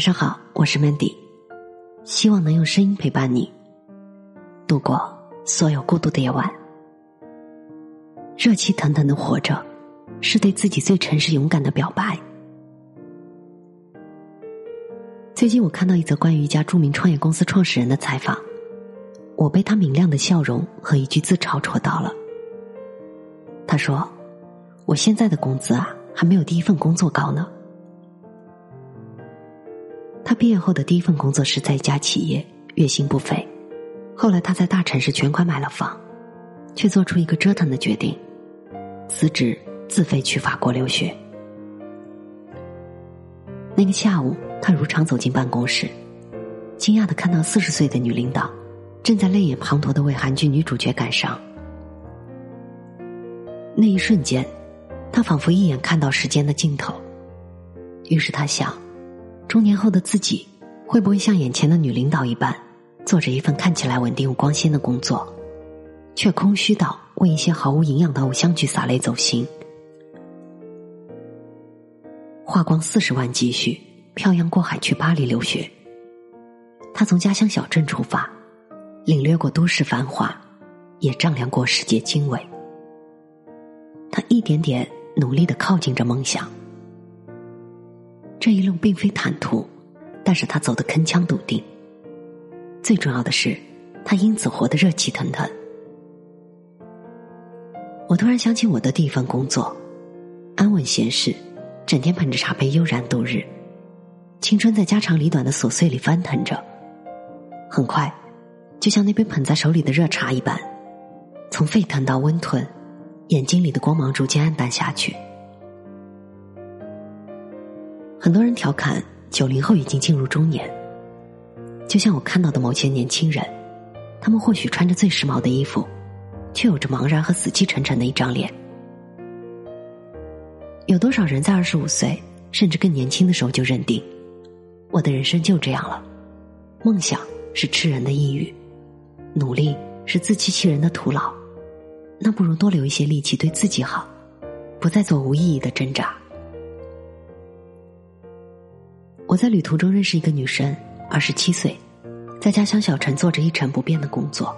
晚上好，我是 Mandy，希望能用声音陪伴你度过所有孤独的夜晚。热气腾腾的活着，是对自己最诚实勇敢的表白。最近我看到一则关于一家著名创业公司创始人的采访，我被他明亮的笑容和一句自嘲戳到了。他说：“我现在的工资啊，还没有第一份工作高呢。”他毕业后的第一份工作是在一家企业，月薪不菲。后来他在大城市全款买了房，却做出一个折腾的决定，辞职自费去法国留学。那个下午，他如常走进办公室，惊讶的看到四十岁的女领导正在泪眼滂沱的为韩剧女主角感伤。那一瞬间，他仿佛一眼看到时间的尽头，于是他想。中年后的自己，会不会像眼前的女领导一般，做着一份看起来稳定又光鲜的工作，却空虚到为一些毫无营养的偶像剧洒泪走心？花光四十万积蓄，漂洋过海去巴黎留学。他从家乡小镇出发，领略过都市繁华，也丈量过世界经纬。他一点点努力的靠近着梦想。这一路并非坦途，但是他走得铿锵笃定。最重要的是，他因此活得热气腾腾。我突然想起我的第一份工作，安稳闲适，整天捧着茶杯悠然度日，青春在家长里短的琐碎里翻腾着。很快，就像那杯捧在手里的热茶一般，从沸腾到温吞，眼睛里的光芒逐渐暗淡下去。很多人调侃九零后已经进入中年，就像我看到的某些年轻人，他们或许穿着最时髦的衣服，却有着茫然和死气沉沉的一张脸。有多少人在二十五岁甚至更年轻的时候就认定，我的人生就这样了，梦想是吃人的抑郁，努力是自欺欺人的徒劳，那不如多留一些力气对自己好，不再做无意义的挣扎。我在旅途中认识一个女生，二十七岁，在家乡小城做着一成不变的工作。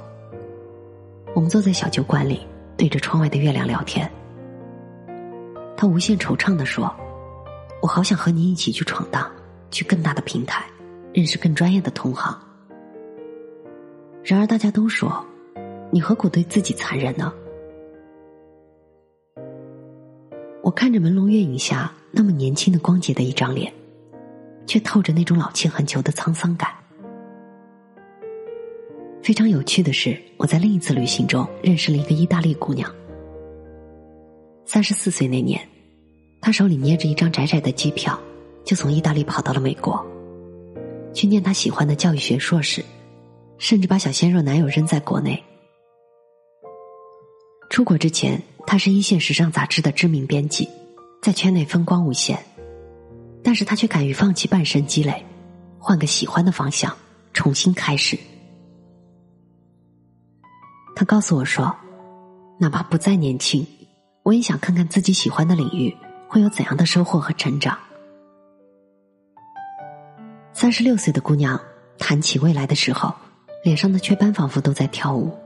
我们坐在小酒馆里，对着窗外的月亮聊天。她无限惆怅的说：“我好想和你一起去闯荡，去更大的平台，认识更专业的同行。”然而大家都说：“你何苦对自己残忍呢？”我看着朦胧月影下那么年轻的光洁的一张脸。却透着那种老气横秋的沧桑感。非常有趣的是，我在另一次旅行中认识了一个意大利姑娘。三十四岁那年，她手里捏着一张窄窄的机票，就从意大利跑到了美国，去念她喜欢的教育学硕士，甚至把小鲜肉男友扔在国内。出国之前，她是一线时尚杂志的知名编辑，在圈内风光无限。但是他却敢于放弃半生积累，换个喜欢的方向，重新开始。他告诉我说：“哪怕不再年轻，我也想看看自己喜欢的领域会有怎样的收获和成长。”三十六岁的姑娘谈起未来的时候，脸上的雀斑仿佛都在跳舞，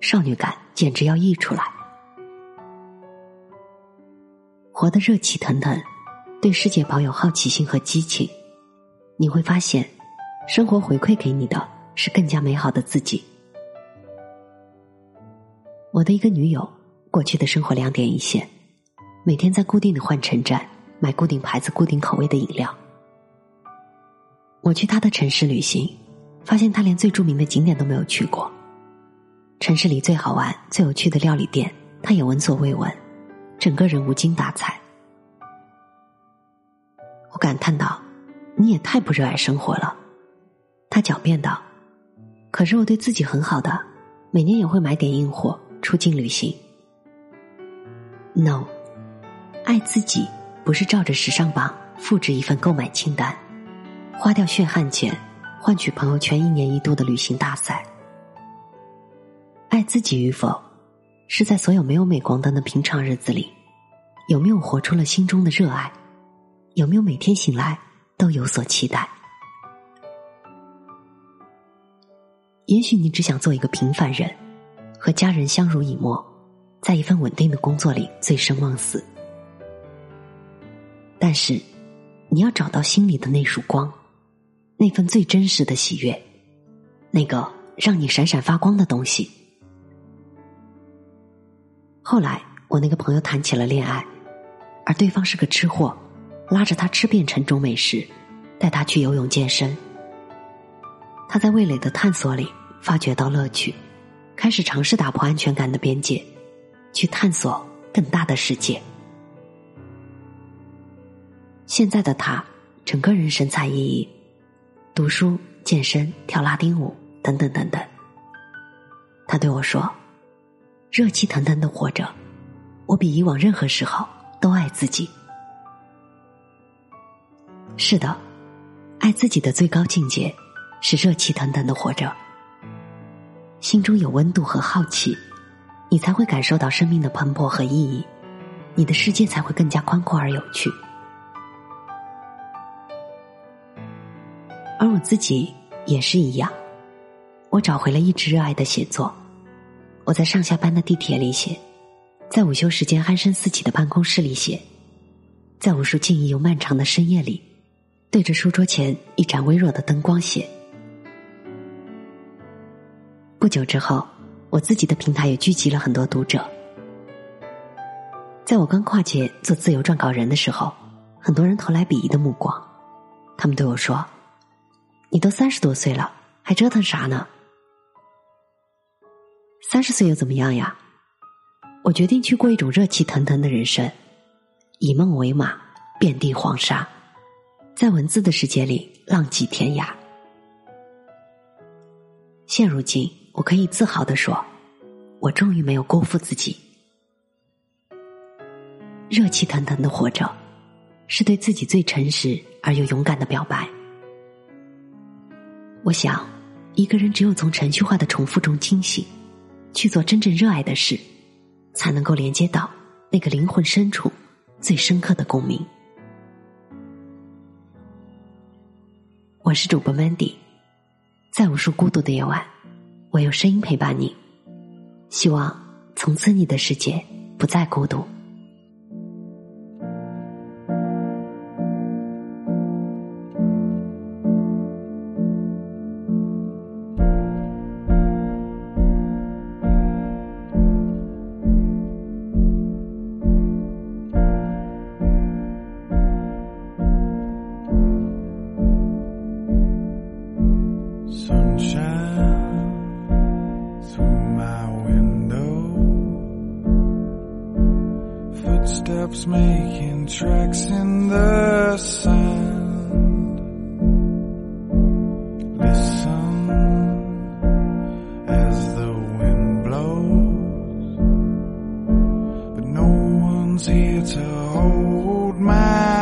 少女感简直要溢出来，活得热气腾腾。对世界保有好奇心和激情，你会发现，生活回馈给你的是更加美好的自己。我的一个女友，过去的生活两点一线，每天在固定的换乘站买固定牌子、固定口味的饮料。我去她的城市旅行，发现她连最著名的景点都没有去过，城市里最好玩、最有趣的料理店，她也闻所未闻，整个人无精打采。感叹道：“你也太不热爱生活了。”他狡辩道：“可是我对自己很好的，每年也会买点硬货出境旅行。”No，爱自己不是照着时尚榜复制一份购买清单，花掉血汗钱换取朋友圈一年一度的旅行大赛。爱自己与否，是在所有没有镁光灯的平常日子里，有没有活出了心中的热爱。有没有每天醒来都有所期待。也许你只想做一个平凡人，和家人相濡以沫，在一份稳定的工作里醉生梦死。但是，你要找到心里的那束光，那份最真实的喜悦，那个让你闪闪发光的东西。后来，我那个朋友谈起了恋爱，而对方是个吃货，拉着他吃遍城中美食，带他去游泳健身。他在味蕾的探索里发掘到乐趣，开始尝试打破安全感的边界，去探索更大的世界。现在的他，整个人神采奕奕，读书、健身、跳拉丁舞，等等等等。他对我说：“热气腾腾的活着，我比以往任何时候都爱自己。”是的，爱自己的最高境界是热气腾腾的活着，心中有温度和好奇，你才会感受到生命的蓬勃和意义，你的世界才会更加宽阔而有趣。而我自己也是一样，我找回了一直热爱的写作。我在上下班的地铁里写，在午休时间鼾声四起的办公室里写，在无数静谧又漫长的深夜里，对着书桌前一盏微弱的灯光写。不久之后，我自己的平台也聚集了很多读者。在我刚跨界做自由撰稿人的时候，很多人投来鄙夷的目光，他们对我说。你都三十多岁了，还折腾啥呢？三十岁又怎么样呀？我决定去过一种热气腾腾的人生，以梦为马，遍地黄沙，在文字的世界里浪迹天涯。现如今，我可以自豪的说，我终于没有辜负自己。热气腾腾的活着，是对自己最诚实而又勇敢的表白。我想，一个人只有从程序化的重复中清醒，去做真正热爱的事，才能够连接到那个灵魂深处最深刻的共鸣。我是主播 Mandy，在无数孤独的夜晚，我用声音陪伴你，希望从此你的世界不再孤独。Footsteps making tracks in the sand. Listen as the wind blows, but no one's here to hold my